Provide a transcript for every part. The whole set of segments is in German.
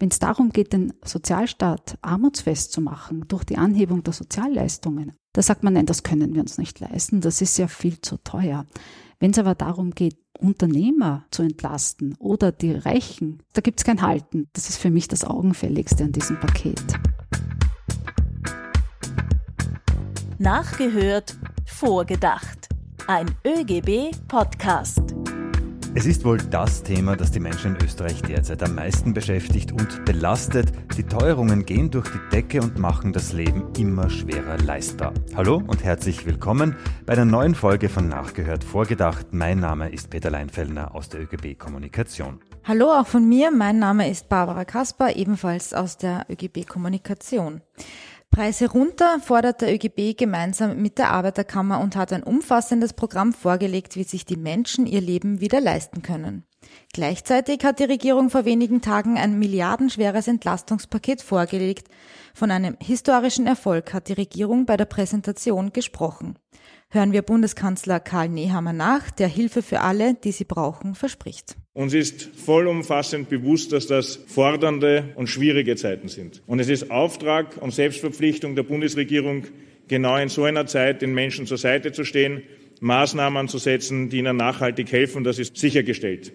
Wenn es darum geht, den Sozialstaat armutsfest zu machen durch die Anhebung der Sozialleistungen, da sagt man, nein, das können wir uns nicht leisten, das ist ja viel zu teuer. Wenn es aber darum geht, Unternehmer zu entlasten oder die Reichen, da gibt es kein Halten. Das ist für mich das Augenfälligste an diesem Paket. Nachgehört, vorgedacht. Ein ÖGB-Podcast. Es ist wohl das Thema, das die Menschen in Österreich derzeit am meisten beschäftigt und belastet. Die Teuerungen gehen durch die Decke und machen das Leben immer schwerer leistbar. Hallo und herzlich willkommen bei einer neuen Folge von Nachgehört Vorgedacht. Mein Name ist Peter Leinfellner aus der ÖGB Kommunikation. Hallo auch von mir, mein Name ist Barbara Kasper, ebenfalls aus der ÖGB Kommunikation. Preise runter fordert der ÖGB gemeinsam mit der Arbeiterkammer und hat ein umfassendes Programm vorgelegt, wie sich die Menschen ihr Leben wieder leisten können. Gleichzeitig hat die Regierung vor wenigen Tagen ein milliardenschweres Entlastungspaket vorgelegt. Von einem historischen Erfolg hat die Regierung bei der Präsentation gesprochen. Hören wir Bundeskanzler Karl Nehammer nach, der Hilfe für alle, die sie brauchen, verspricht. Uns ist vollumfassend bewusst, dass das fordernde und schwierige Zeiten sind. Und es ist Auftrag und Selbstverpflichtung der Bundesregierung, genau in so einer Zeit den Menschen zur Seite zu stehen, Maßnahmen zu setzen, die ihnen nachhaltig helfen. Das ist sichergestellt.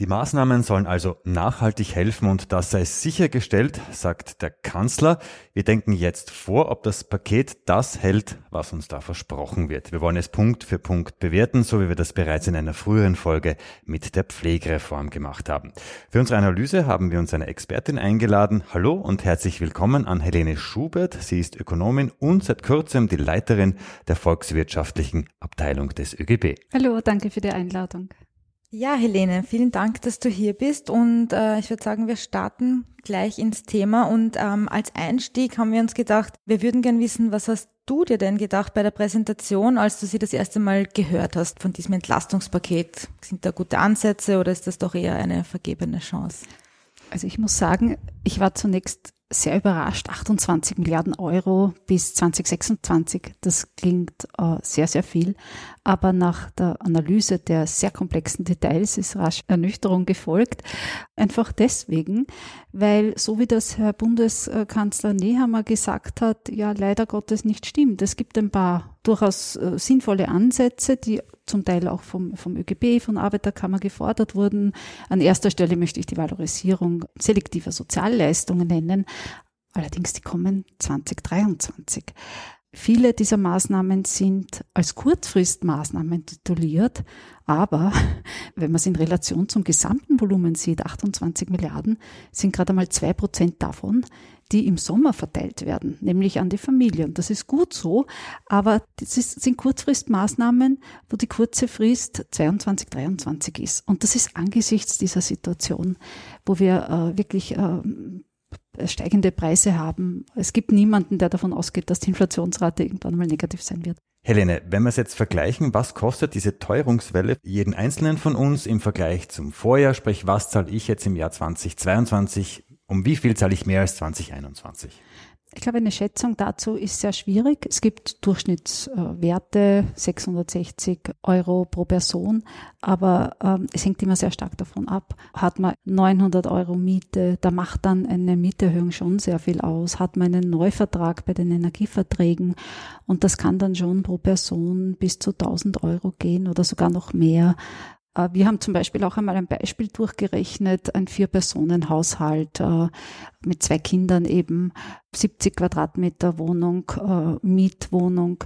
Die Maßnahmen sollen also nachhaltig helfen und das sei sichergestellt, sagt der Kanzler. Wir denken jetzt vor, ob das Paket das hält, was uns da versprochen wird. Wir wollen es Punkt für Punkt bewerten, so wie wir das bereits in einer früheren Folge mit der Pflegereform gemacht haben. Für unsere Analyse haben wir uns eine Expertin eingeladen. Hallo und herzlich willkommen an Helene Schubert. Sie ist Ökonomin und seit kurzem die Leiterin der volkswirtschaftlichen Abteilung des ÖGB. Hallo, danke für die Einladung. Ja, Helene, vielen Dank, dass du hier bist und äh, ich würde sagen, wir starten gleich ins Thema und ähm, als Einstieg haben wir uns gedacht, wir würden gern wissen, was hast du dir denn gedacht bei der Präsentation, als du sie das erste Mal gehört hast von diesem Entlastungspaket? Sind da gute Ansätze oder ist das doch eher eine vergebene Chance? Also ich muss sagen, ich war zunächst sehr überrascht. 28 Milliarden Euro bis 2026, das klingt äh, sehr, sehr viel. Aber nach der Analyse der sehr komplexen Details ist rasch Ernüchterung gefolgt. Einfach deswegen, weil so wie das Herr Bundeskanzler Nehammer gesagt hat, ja leider Gottes nicht stimmt. Es gibt ein paar durchaus äh, sinnvolle Ansätze, die zum Teil auch vom, vom ÖGB, von Arbeiterkammer gefordert wurden. An erster Stelle möchte ich die Valorisierung selektiver Sozialleistungen nennen. Allerdings, die kommen 2023. Viele dieser Maßnahmen sind als Kurzfristmaßnahmen tituliert, aber wenn man es in Relation zum gesamten Volumen sieht, 28 Milliarden, sind gerade einmal zwei Prozent davon, die im Sommer verteilt werden, nämlich an die Familien. Das ist gut so, aber das ist, sind Kurzfristmaßnahmen, wo die kurze Frist 22, 23 ist. Und das ist angesichts dieser Situation, wo wir äh, wirklich äh, steigende Preise haben. Es gibt niemanden, der davon ausgeht, dass die Inflationsrate irgendwann mal negativ sein wird. Helene, wenn wir es jetzt vergleichen, was kostet diese Teuerungswelle jeden Einzelnen von uns im Vergleich zum Vorjahr? Sprich, was zahle ich jetzt im Jahr 2022? Um wie viel zahle ich mehr als 2021? Ich glaube, eine Schätzung dazu ist sehr schwierig. Es gibt Durchschnittswerte, 660 Euro pro Person, aber ähm, es hängt immer sehr stark davon ab. Hat man 900 Euro Miete, da macht dann eine Mieterhöhung schon sehr viel aus. Hat man einen Neuvertrag bei den Energieverträgen und das kann dann schon pro Person bis zu 1000 Euro gehen oder sogar noch mehr. Äh, wir haben zum Beispiel auch einmal ein Beispiel durchgerechnet, ein Vier-Personen-Haushalt äh, mit zwei Kindern eben, 70 Quadratmeter Wohnung, äh, Mietwohnung.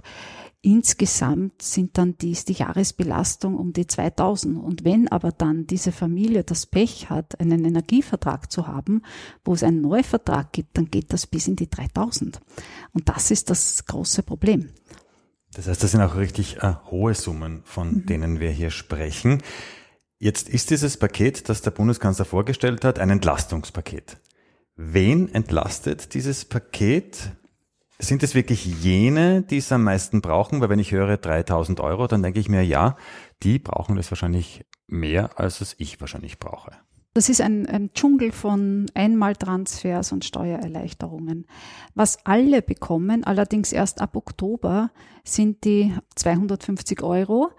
Insgesamt sind dann dies die Jahresbelastung um die 2000. Und wenn aber dann diese Familie das Pech hat, einen Energievertrag zu haben, wo es einen Neuvertrag gibt, dann geht das bis in die 3000. Und das ist das große Problem. Das heißt, das sind auch richtig äh, hohe Summen, von mhm. denen wir hier sprechen. Jetzt ist dieses Paket, das der Bundeskanzler vorgestellt hat, ein Entlastungspaket. Wen entlastet dieses Paket? Sind es wirklich jene, die es am meisten brauchen? Weil wenn ich höre 3000 Euro, dann denke ich mir, ja, die brauchen das wahrscheinlich mehr, als es ich wahrscheinlich brauche. Das ist ein, ein Dschungel von Einmaltransfers und Steuererleichterungen. Was alle bekommen, allerdings erst ab Oktober, sind die 250 Euro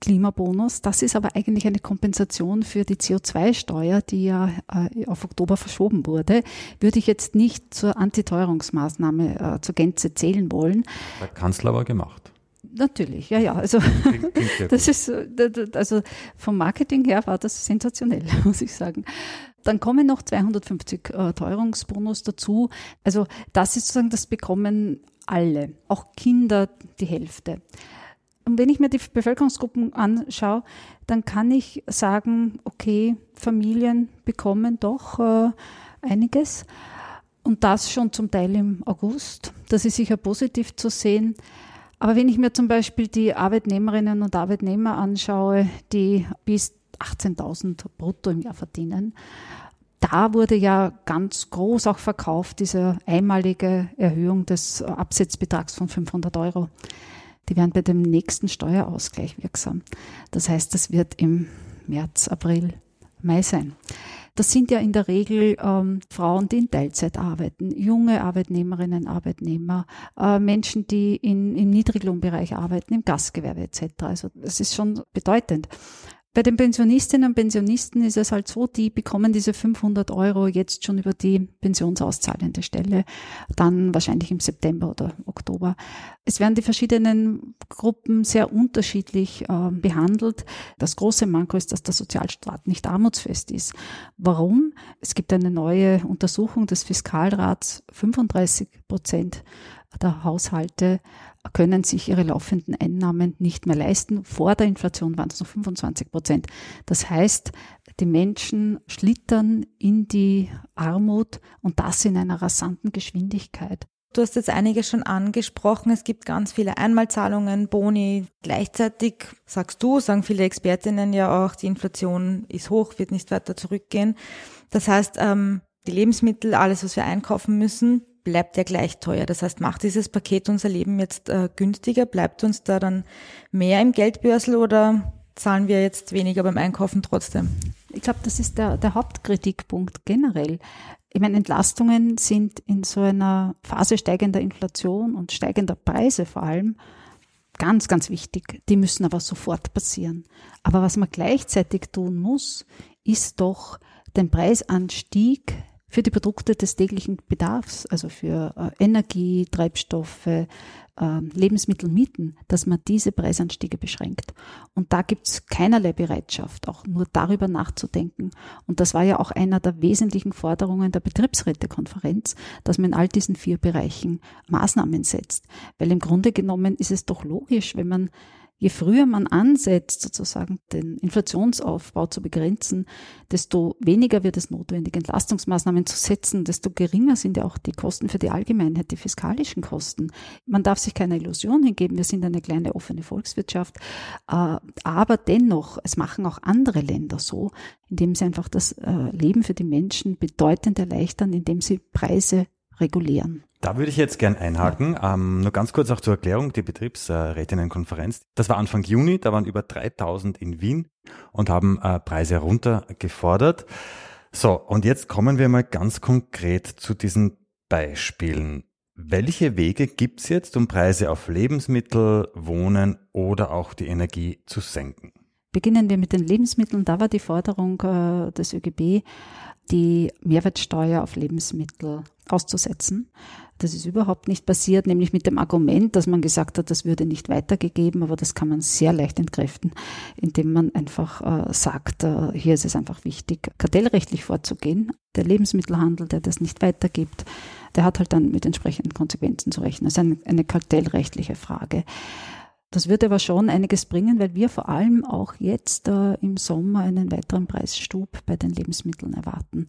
Klimabonus. Das ist aber eigentlich eine Kompensation für die CO2-Steuer, die ja äh, auf Oktober verschoben wurde. Würde ich jetzt nicht zur Antiteuerungsmaßnahme äh, zur Gänze zählen wollen. Der Kanzler war gemacht. Natürlich, ja, ja. Also klingt, klingt das ist also vom Marketing her war das sensationell, muss ich sagen. Dann kommen noch 250 äh, Teuerungsbonus dazu. Also das ist sozusagen, das bekommen alle, auch Kinder die Hälfte. Und wenn ich mir die Bevölkerungsgruppen anschaue, dann kann ich sagen, okay, Familien bekommen doch äh, einiges. Und das schon zum Teil im August. Das ist sicher positiv zu sehen. Aber wenn ich mir zum Beispiel die Arbeitnehmerinnen und Arbeitnehmer anschaue, die bis 18.000 brutto im Jahr verdienen, da wurde ja ganz groß auch verkauft, diese einmalige Erhöhung des Absetzbetrags von 500 Euro. Die werden bei dem nächsten Steuerausgleich wirksam. Das heißt, das wird im März, April, Mai sein. Das sind ja in der Regel ähm, Frauen, die in Teilzeit arbeiten, junge Arbeitnehmerinnen, Arbeitnehmer, äh, Menschen, die in, im Niedriglohnbereich arbeiten, im Gastgewerbe etc. Also es ist schon bedeutend. Bei den Pensionistinnen und Pensionisten ist es halt so, die bekommen diese 500 Euro jetzt schon über die pensionsauszahlende Stelle, dann wahrscheinlich im September oder Oktober. Es werden die verschiedenen Gruppen sehr unterschiedlich äh, behandelt. Das große Manko ist, dass der Sozialstaat nicht armutsfest ist. Warum? Es gibt eine neue Untersuchung des Fiskalrats. 35 Prozent der Haushalte können sich ihre laufenden Einnahmen nicht mehr leisten. Vor der Inflation waren es noch 25 Prozent. Das heißt, die Menschen schlittern in die Armut und das in einer rasanten Geschwindigkeit. Du hast jetzt einige schon angesprochen. Es gibt ganz viele Einmalzahlungen, Boni. Gleichzeitig sagst du, sagen viele Expertinnen ja auch, die Inflation ist hoch, wird nicht weiter zurückgehen. Das heißt, ähm, die Lebensmittel, alles, was wir einkaufen müssen, bleibt ja gleich teuer. Das heißt, macht dieses Paket unser Leben jetzt äh, günstiger? Bleibt uns da dann mehr im Geldbörsel oder zahlen wir jetzt weniger beim Einkaufen trotzdem? Ich glaube, das ist der, der Hauptkritikpunkt generell. Ich meine, Entlastungen sind in so einer Phase steigender Inflation und steigender Preise vor allem ganz, ganz wichtig. Die müssen aber sofort passieren. Aber was man gleichzeitig tun muss, ist doch den Preisanstieg für die Produkte des täglichen Bedarfs, also für äh, Energie, Treibstoffe, äh, Lebensmittel, Mieten, dass man diese Preisanstiege beschränkt. Und da gibt es keinerlei Bereitschaft, auch nur darüber nachzudenken. Und das war ja auch einer der wesentlichen Forderungen der Betriebsrätekonferenz, dass man in all diesen vier Bereichen Maßnahmen setzt. Weil im Grunde genommen ist es doch logisch, wenn man je früher man ansetzt, sozusagen den Inflationsaufbau zu begrenzen, desto weniger wird es notwendig, Entlastungsmaßnahmen zu setzen, desto geringer sind ja auch die Kosten für die Allgemeinheit, die fiskalischen Kosten. Man darf sich keine Illusion hingeben, wir sind eine kleine offene Volkswirtschaft, äh, aber dennoch, es machen auch andere Länder so, indem sie einfach das äh, Leben für die Menschen bedeutend erleichtern, indem sie Preise regulieren. Da würde ich jetzt gern einhaken. Ähm, nur ganz kurz auch zur Erklärung, die Betriebsrätinnenkonferenz. Das war Anfang Juni, da waren über 3000 in Wien und haben äh, Preise runtergefordert. So, und jetzt kommen wir mal ganz konkret zu diesen Beispielen. Welche Wege gibt's jetzt, um Preise auf Lebensmittel, Wohnen oder auch die Energie zu senken? Beginnen wir mit den Lebensmitteln. Da war die Forderung äh, des ÖGB, die Mehrwertsteuer auf Lebensmittel auszusetzen. Das ist überhaupt nicht passiert, nämlich mit dem Argument, dass man gesagt hat, das würde nicht weitergegeben, aber das kann man sehr leicht entkräften, indem man einfach äh, sagt, äh, hier ist es einfach wichtig, kartellrechtlich vorzugehen. Der Lebensmittelhandel, der das nicht weitergibt, der hat halt dann mit entsprechenden Konsequenzen zu rechnen. Das ist eine, eine kartellrechtliche Frage. Das wird aber schon einiges bringen, weil wir vor allem auch jetzt äh, im Sommer einen weiteren Preisstub bei den Lebensmitteln erwarten.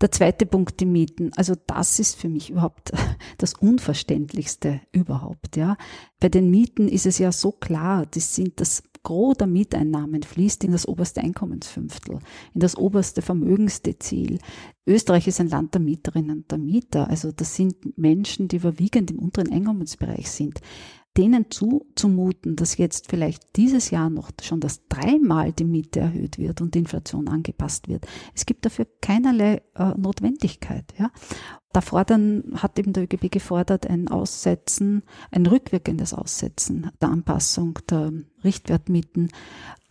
Der zweite Punkt, die Mieten. Also das ist für mich überhaupt das Unverständlichste überhaupt, ja. Bei den Mieten ist es ja so klar, das sind das Gros der Mieteinnahmen fließt in das oberste Einkommensfünftel, in das oberste Vermögensdezil. Österreich ist ein Land der Mieterinnen und der Mieter. Also das sind Menschen, die überwiegend im unteren Einkommensbereich sind denen zuzumuten, dass jetzt vielleicht dieses Jahr noch schon das dreimal die Miete erhöht wird und die Inflation angepasst wird. Es gibt dafür keinerlei äh, Notwendigkeit. Ja. Da fordern, hat eben der ÖGB gefordert, ein Aussetzen, ein rückwirkendes Aussetzen der Anpassung der Richtwertmieten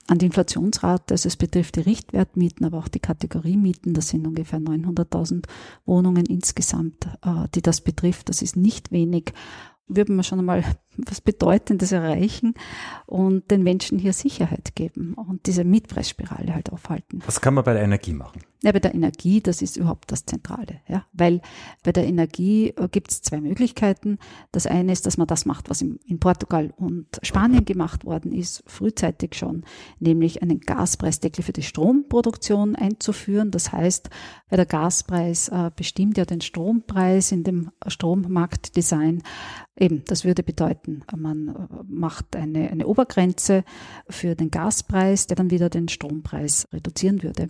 an die Inflationsrate. Also es betrifft die Richtwertmieten, aber auch die Kategoriemieten. Das sind ungefähr 900.000 Wohnungen insgesamt, äh, die das betrifft. Das ist nicht wenig würden wir schon einmal was Bedeutendes erreichen und den Menschen hier Sicherheit geben und diese Mietpreisspirale halt aufhalten. Was kann man bei der Energie machen? Ja, bei der Energie, das ist überhaupt das Zentrale, ja, weil bei der Energie äh, gibt es zwei Möglichkeiten. Das eine ist, dass man das macht, was in Portugal und Spanien gemacht worden ist, frühzeitig schon, nämlich einen Gaspreisdeckel für die Stromproduktion einzuführen. Das heißt, weil der Gaspreis äh, bestimmt ja den Strompreis in dem Strommarktdesign. Eben, das würde bedeuten, man äh, macht eine, eine Obergrenze für den Gaspreis, der dann wieder den Strompreis reduzieren würde.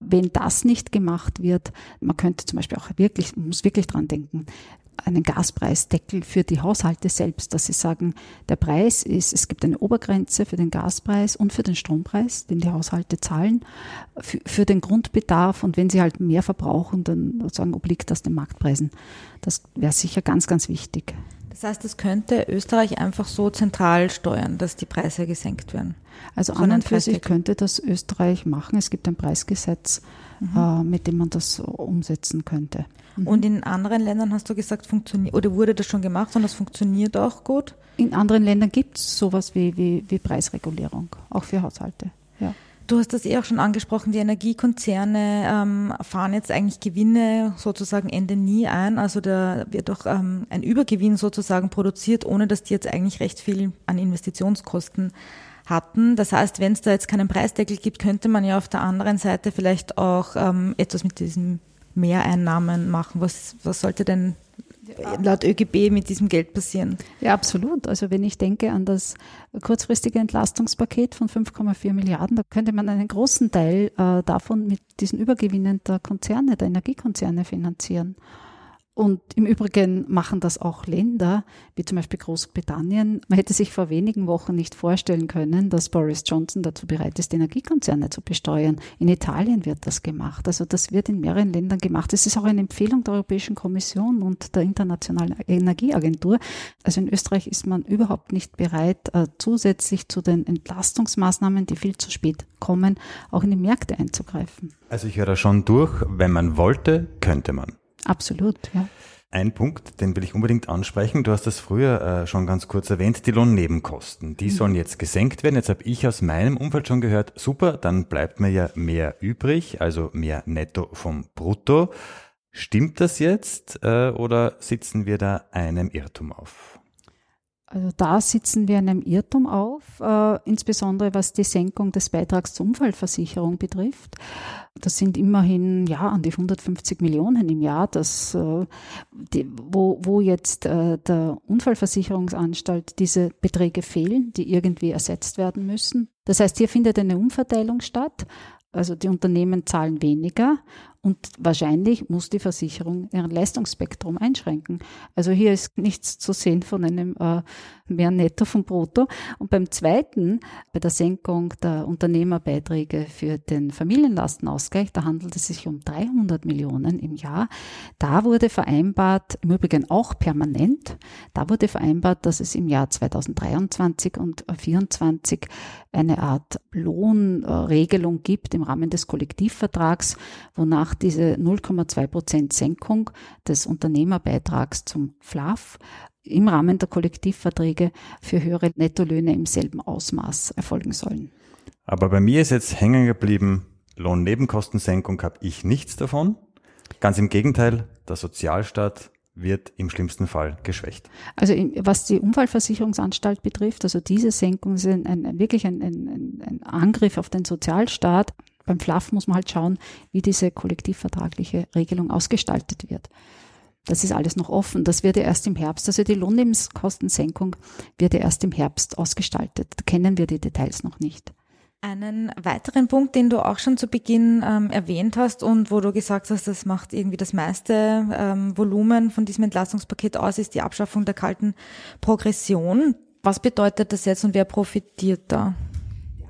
Wenn das nicht gemacht wird, man könnte zum Beispiel auch wirklich, man muss wirklich dran denken, einen Gaspreisdeckel für die Haushalte selbst, dass sie sagen, der Preis ist, es gibt eine Obergrenze für den Gaspreis und für den Strompreis, den die Haushalte zahlen, für, für den Grundbedarf und wenn sie halt mehr verbrauchen, dann sozusagen obliegt das den Marktpreisen. Das wäre sicher ganz, ganz wichtig. Das heißt, es könnte Österreich einfach so zentral steuern, dass die Preise gesenkt werden. Also an und für sich könnte das Österreich machen. Es gibt ein Preisgesetz, mhm. äh, mit dem man das umsetzen könnte. Mhm. Und in anderen Ländern hast du gesagt, funktioniert oder wurde das schon gemacht und das funktioniert auch gut? In anderen Ländern gibt es sowas wie, wie, wie Preisregulierung, auch für Haushalte. Du hast das eh auch schon angesprochen, die Energiekonzerne ähm, fahren jetzt eigentlich Gewinne sozusagen Ende nie ein. Also da wird doch ähm, ein Übergewinn sozusagen produziert, ohne dass die jetzt eigentlich recht viel an Investitionskosten hatten. Das heißt, wenn es da jetzt keinen Preisdeckel gibt, könnte man ja auf der anderen Seite vielleicht auch ähm, etwas mit diesen Mehreinnahmen machen. Was, was sollte denn laut ÖGB mit diesem Geld passieren? Ja, absolut. Also wenn ich denke an das kurzfristige Entlastungspaket von 5,4 Milliarden, da könnte man einen großen Teil äh, davon mit diesen Übergewinnen der Konzerne, der Energiekonzerne finanzieren. Und im Übrigen machen das auch Länder, wie zum Beispiel Großbritannien. Man hätte sich vor wenigen Wochen nicht vorstellen können, dass Boris Johnson dazu bereit ist, Energiekonzerne zu besteuern. In Italien wird das gemacht. Also das wird in mehreren Ländern gemacht. Es ist auch eine Empfehlung der Europäischen Kommission und der Internationalen Energieagentur. Also in Österreich ist man überhaupt nicht bereit, äh, zusätzlich zu den Entlastungsmaßnahmen, die viel zu spät kommen, auch in die Märkte einzugreifen. Also ich höre da schon durch, wenn man wollte, könnte man. Absolut, ja. Ein Punkt, den will ich unbedingt ansprechen. Du hast das früher äh, schon ganz kurz erwähnt, die Lohnnebenkosten. Die mhm. sollen jetzt gesenkt werden. Jetzt habe ich aus meinem Umfeld schon gehört, super, dann bleibt mir ja mehr übrig, also mehr netto vom Brutto. Stimmt das jetzt äh, oder sitzen wir da einem Irrtum auf? Also da sitzen wir in einem Irrtum auf, äh, insbesondere was die Senkung des Beitrags zur Unfallversicherung betrifft. Das sind immerhin ja an die 150 Millionen im Jahr, das, äh, die, wo, wo jetzt äh, der Unfallversicherungsanstalt diese Beträge fehlen, die irgendwie ersetzt werden müssen. Das heißt, hier findet eine Umverteilung statt. Also die Unternehmen zahlen weniger und wahrscheinlich muss die Versicherung ihren Leistungsspektrum einschränken. Also hier ist nichts zu sehen von einem äh, mehr Netto vom Brutto. Und beim zweiten, bei der Senkung der Unternehmerbeiträge für den Familienlastenausgleich, da handelt es sich um 300 Millionen im Jahr. Da wurde vereinbart, im Übrigen auch permanent, da wurde vereinbart, dass es im Jahr 2023 und 2024 eine Art Lohnregelung gibt im Rahmen des Kollektivvertrags, wonach diese 0,2 Prozent Senkung des Unternehmerbeitrags zum FLAF im Rahmen der Kollektivverträge für höhere Nettolöhne im selben Ausmaß erfolgen sollen. Aber bei mir ist jetzt hängen geblieben, Lohnnebenkostensenkung habe ich nichts davon. Ganz im Gegenteil, der Sozialstaat wird im schlimmsten Fall geschwächt. Also was die Unfallversicherungsanstalt betrifft, also diese Senkung ist ein, ein, wirklich ein, ein, Angriff auf den Sozialstaat. Beim FLAF muss man halt schauen, wie diese kollektivvertragliche Regelung ausgestaltet wird. Das ist alles noch offen. Das wird ja erst im Herbst, also die Lohnnebenskostensenkung wird ja erst im Herbst ausgestaltet. Da kennen wir die Details noch nicht. Einen weiteren Punkt, den du auch schon zu Beginn ähm, erwähnt hast und wo du gesagt hast, das macht irgendwie das meiste ähm, Volumen von diesem Entlastungspaket aus, ist die Abschaffung der kalten Progression. Was bedeutet das jetzt und wer profitiert da?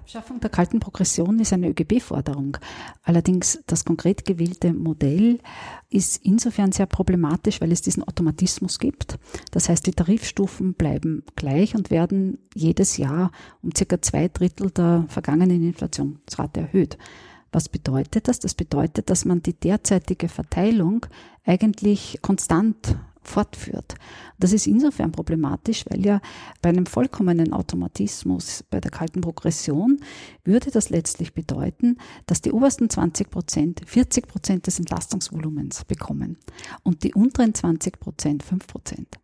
Abschaffung der kalten Progression ist eine ÖGB-Forderung. Allerdings das konkret gewählte Modell ist insofern sehr problematisch, weil es diesen Automatismus gibt. Das heißt, die Tarifstufen bleiben gleich und werden jedes Jahr um circa zwei Drittel der vergangenen Inflationsrate erhöht. Was bedeutet das? Das bedeutet, dass man die derzeitige Verteilung eigentlich konstant fortführt. Das ist insofern problematisch, weil ja bei einem vollkommenen Automatismus, bei der kalten Progression, würde das letztlich bedeuten, dass die obersten 20 Prozent 40 Prozent des Entlastungsvolumens bekommen und die unteren 20 Prozent 5 Prozent.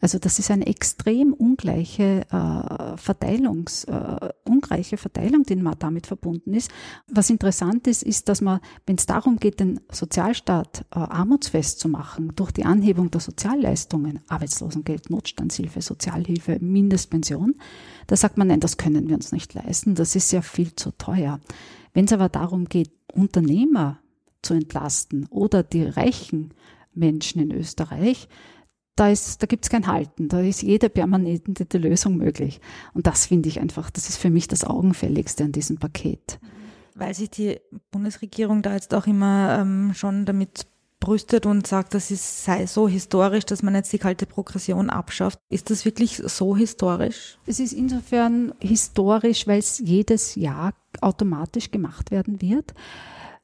Also das ist eine extrem ungleiche äh, Verteilungs, äh, ungleiche Verteilung, die damit verbunden ist. Was interessant ist, ist, dass man, wenn es darum geht, den Sozialstaat äh, armutsfest zu machen, durch die Anhebung der Sozialleistungen, Arbeitslosengeld, Notstandshilfe, Sozialhilfe, Mindestpension, da sagt man, nein, das können wir uns nicht leisten, das ist ja viel zu teuer. Wenn es aber darum geht, Unternehmer zu entlasten oder die reichen Menschen in Österreich, da, ist, da gibt es kein Halten, da ist jede permanente Lösung möglich. Und das finde ich einfach, das ist für mich das Augenfälligste an diesem Paket. Weil sich die Bundesregierung da jetzt auch immer ähm, schon damit brüstet und sagt, das ist, sei so historisch, dass man jetzt die kalte Progression abschafft. Ist das wirklich so historisch? Es ist insofern historisch, weil es jedes Jahr automatisch gemacht werden wird.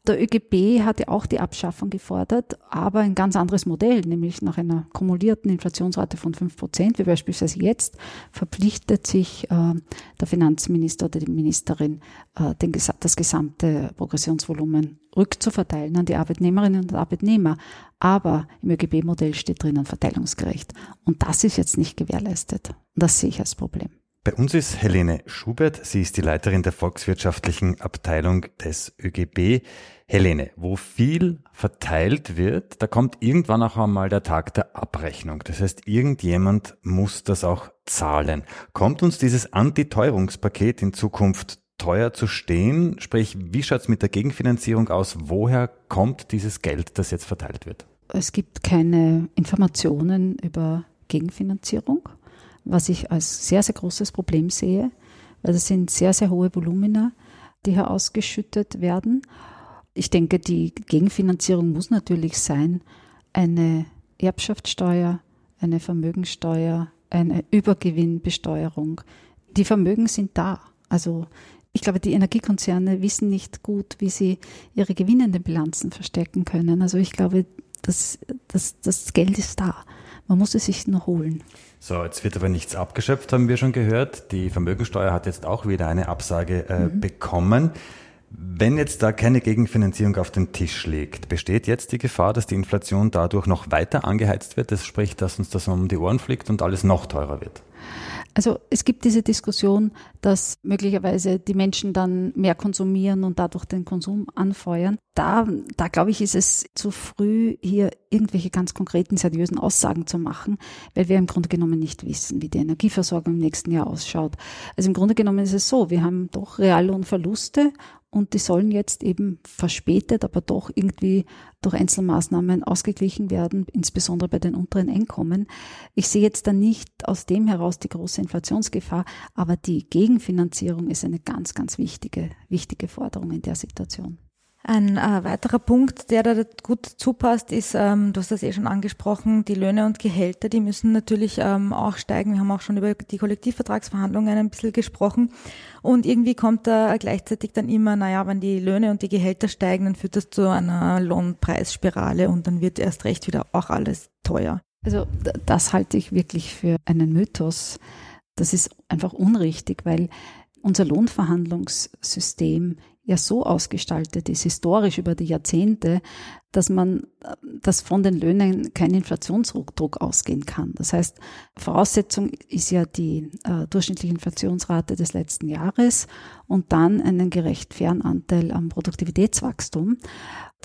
Der ÖGB hatte auch die Abschaffung gefordert, aber ein ganz anderes Modell, nämlich nach einer kumulierten Inflationsrate von fünf Prozent, wie beispielsweise jetzt, verpflichtet sich äh, der Finanzminister oder die Ministerin, äh, den, das gesamte Progressionsvolumen rückzuverteilen an die Arbeitnehmerinnen und Arbeitnehmer. Aber im ÖGB-Modell steht drinnen verteilungsgerecht. Und das ist jetzt nicht gewährleistet. Und das sehe ich als Problem. Bei uns ist Helene Schubert. Sie ist die Leiterin der volkswirtschaftlichen Abteilung des ÖGB. Helene, wo viel verteilt wird, da kommt irgendwann auch einmal der Tag der Abrechnung. Das heißt, irgendjemand muss das auch zahlen. Kommt uns dieses Antiteuerungspaket in Zukunft teuer zu stehen? Sprich, wie schaut es mit der Gegenfinanzierung aus? Woher kommt dieses Geld, das jetzt verteilt wird? Es gibt keine Informationen über Gegenfinanzierung was ich als sehr, sehr großes Problem sehe, weil das sind sehr, sehr hohe Volumina, die hier ausgeschüttet werden. Ich denke, die Gegenfinanzierung muss natürlich sein, eine Erbschaftssteuer, eine Vermögensteuer, eine Übergewinnbesteuerung. Die Vermögen sind da. Also ich glaube, die Energiekonzerne wissen nicht gut, wie sie ihre gewinnenden Bilanzen verstecken können. Also ich glaube, das, das, das Geld ist da. Man muss es sich nur holen. So, jetzt wird aber nichts abgeschöpft, haben wir schon gehört. Die Vermögensteuer hat jetzt auch wieder eine Absage äh, mhm. bekommen. Wenn jetzt da keine Gegenfinanzierung auf den Tisch liegt, besteht jetzt die Gefahr, dass die Inflation dadurch noch weiter angeheizt wird? Das spricht, dass uns das um die Ohren fliegt und alles noch teurer wird. Also es gibt diese Diskussion, dass möglicherweise die Menschen dann mehr konsumieren und dadurch den Konsum anfeuern. Da, da glaube ich, ist es zu früh, hier irgendwelche ganz konkreten, seriösen Aussagen zu machen, weil wir im Grunde genommen nicht wissen, wie die Energieversorgung im nächsten Jahr ausschaut. Also im Grunde genommen ist es so, wir haben doch Reallohnverluste und die sollen jetzt eben verspätet, aber doch irgendwie durch Einzelmaßnahmen ausgeglichen werden, insbesondere bei den unteren Einkommen. Ich sehe jetzt da nicht aus dem heraus die große Inflationsgefahr, aber die Gegenfinanzierung ist eine ganz, ganz wichtige, wichtige Forderung in der Situation. Ein äh, weiterer Punkt, der da gut zupasst, ist, ähm, du hast das eh schon angesprochen, die Löhne und Gehälter, die müssen natürlich ähm, auch steigen. Wir haben auch schon über die Kollektivvertragsverhandlungen ein bisschen gesprochen. Und irgendwie kommt da gleichzeitig dann immer, naja, wenn die Löhne und die Gehälter steigen, dann führt das zu einer Lohnpreisspirale und dann wird erst recht wieder auch alles teuer. Also das halte ich wirklich für einen Mythos. Das ist einfach unrichtig, weil unser Lohnverhandlungssystem ja so ausgestaltet ist, historisch über die Jahrzehnte, dass man, dass von den Löhnen kein Inflationsdruck ausgehen kann. Das heißt, Voraussetzung ist ja die äh, durchschnittliche Inflationsrate des letzten Jahres und dann einen gerecht fairen Anteil am Produktivitätswachstum.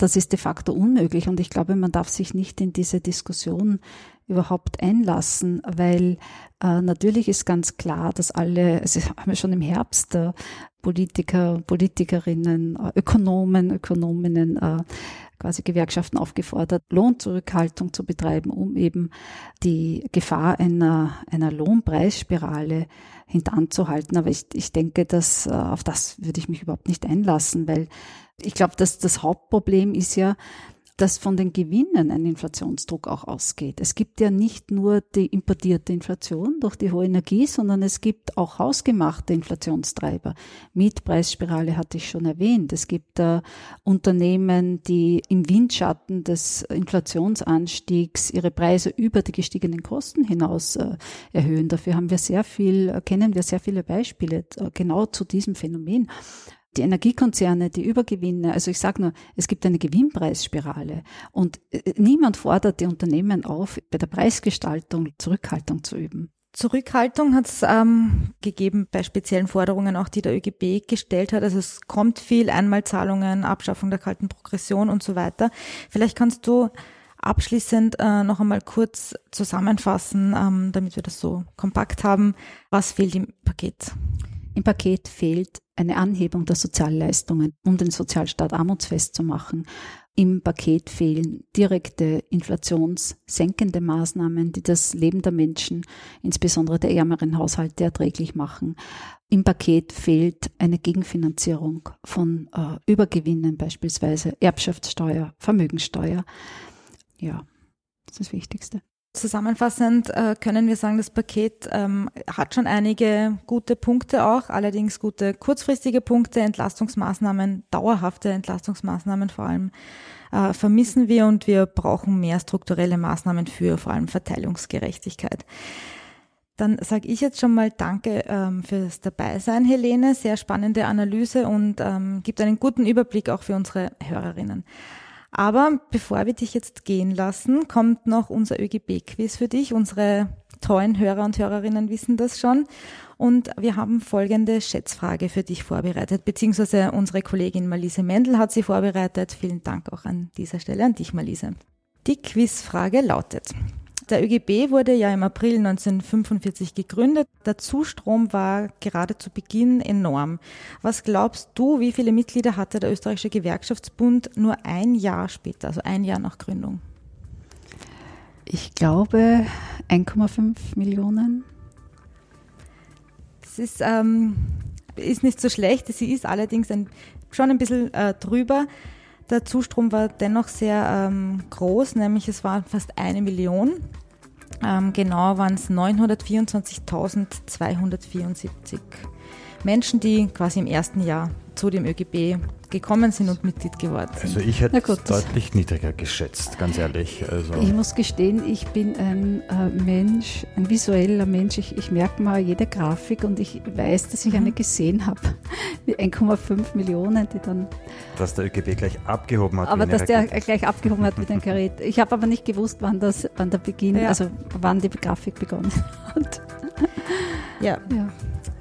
Das ist de facto unmöglich und ich glaube, man darf sich nicht in diese Diskussion überhaupt einlassen, weil äh, natürlich ist ganz klar, dass alle, also haben wir schon im Herbst äh, Politiker, Politikerinnen, äh, Ökonomen, Ökonominnen, äh, quasi Gewerkschaften aufgefordert, Lohnzurückhaltung zu betreiben, um eben die Gefahr einer, einer Lohnpreisspirale hintanzuhalten. Aber ich, ich denke, dass äh, auf das würde ich mich überhaupt nicht einlassen, weil ich glaube, dass das Hauptproblem ist ja, dass von den Gewinnen ein Inflationsdruck auch ausgeht. Es gibt ja nicht nur die importierte Inflation durch die hohe Energie, sondern es gibt auch hausgemachte Inflationstreiber. Mietpreisspirale hatte ich schon erwähnt. Es gibt äh, Unternehmen, die im Windschatten des Inflationsanstiegs ihre Preise über die gestiegenen Kosten hinaus äh, erhöhen. Dafür haben wir sehr viel, kennen wir sehr viele Beispiele äh, genau zu diesem Phänomen die Energiekonzerne, die Übergewinne, also ich sage nur, es gibt eine Gewinnpreisspirale und äh, niemand fordert die Unternehmen auf, bei der Preisgestaltung Zurückhaltung zu üben. Zurückhaltung hat es ähm, gegeben bei speziellen Forderungen, auch die der ÖGB gestellt hat. Also es kommt viel Einmalzahlungen, Abschaffung der kalten Progression und so weiter. Vielleicht kannst du abschließend äh, noch einmal kurz zusammenfassen, ähm, damit wir das so kompakt haben. Was fehlt im Paket? Im Paket fehlt eine Anhebung der Sozialleistungen, um den Sozialstaat armutsfest zu machen. Im Paket fehlen direkte inflationssenkende Maßnahmen, die das Leben der Menschen, insbesondere der ärmeren Haushalte, erträglich machen. Im Paket fehlt eine Gegenfinanzierung von äh, Übergewinnen, beispielsweise Erbschaftssteuer, Vermögensteuer. Ja, das ist das Wichtigste. Zusammenfassend äh, können wir sagen, das Paket ähm, hat schon einige gute Punkte auch, allerdings gute kurzfristige Punkte, Entlastungsmaßnahmen, dauerhafte Entlastungsmaßnahmen vor allem äh, vermissen wir und wir brauchen mehr strukturelle Maßnahmen für vor allem Verteilungsgerechtigkeit. Dann sage ich jetzt schon mal Danke ähm, fürs Dabeisein, Helene. Sehr spannende Analyse und ähm, gibt einen guten Überblick auch für unsere Hörerinnen. Aber bevor wir dich jetzt gehen lassen, kommt noch unser ÖGB-Quiz für dich. Unsere treuen Hörer und Hörerinnen wissen das schon. Und wir haben folgende Schätzfrage für dich vorbereitet, beziehungsweise unsere Kollegin Malise Mendel hat sie vorbereitet. Vielen Dank auch an dieser Stelle an dich, Malise. Die Quizfrage lautet, der ÖGB wurde ja im April 1945 gegründet. Der Zustrom war gerade zu Beginn enorm. Was glaubst du, wie viele Mitglieder hatte der österreichische Gewerkschaftsbund nur ein Jahr später, also ein Jahr nach Gründung? Ich glaube 1,5 Millionen. Das ist, ähm, ist nicht so schlecht. Sie ist allerdings ein, schon ein bisschen äh, drüber. Der Zustrom war dennoch sehr ähm, groß, nämlich es waren fast eine Million. Ähm, genau waren es 924.274 Menschen, die quasi im ersten Jahr zu dem ÖGB gekommen sind und Mitglied geworden sind. Also ich hätte es deutlich niedriger geschätzt, ganz ehrlich. Also ich muss gestehen, ich bin ein äh, Mensch, ein visueller Mensch. Ich, ich merke mal jede Grafik und ich weiß, dass ich mhm. eine gesehen habe. Mit 1,5 Millionen, die dann... Dass der ÖGB gleich abgehoben hat. Aber dass der gleich abgehoben hat mit dem Gerät. Ich habe aber nicht gewusst, wann, das, wann der Beginn, ja. also wann die Grafik begonnen hat. ja. ja.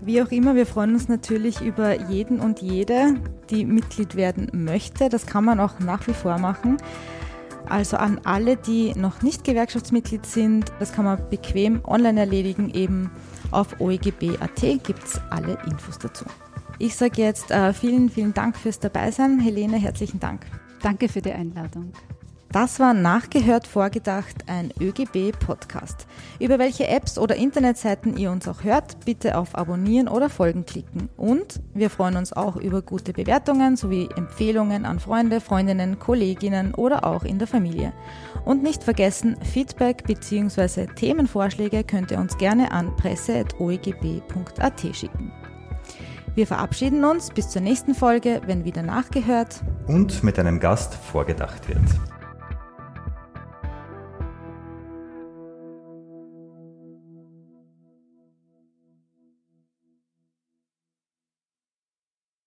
Wie auch immer, wir freuen uns natürlich über jeden und jede, die Mitglied werden möchte. Das kann man auch nach wie vor machen. Also an alle, die noch nicht Gewerkschaftsmitglied sind, das kann man bequem online erledigen. Eben auf oegb.at gibt es alle Infos dazu. Ich sage jetzt äh, vielen, vielen Dank fürs Dabeisein. Helene, herzlichen Dank. Danke für die Einladung. Das war Nachgehört Vorgedacht, ein ÖGB-Podcast. Über welche Apps oder Internetseiten ihr uns auch hört, bitte auf Abonnieren oder Folgen klicken. Und wir freuen uns auch über gute Bewertungen sowie Empfehlungen an Freunde, Freundinnen, Kolleginnen oder auch in der Familie. Und nicht vergessen, Feedback bzw. Themenvorschläge könnt ihr uns gerne an presse.oegb.at schicken. Wir verabschieden uns bis zur nächsten Folge, wenn wieder nachgehört und mit einem Gast vorgedacht wird.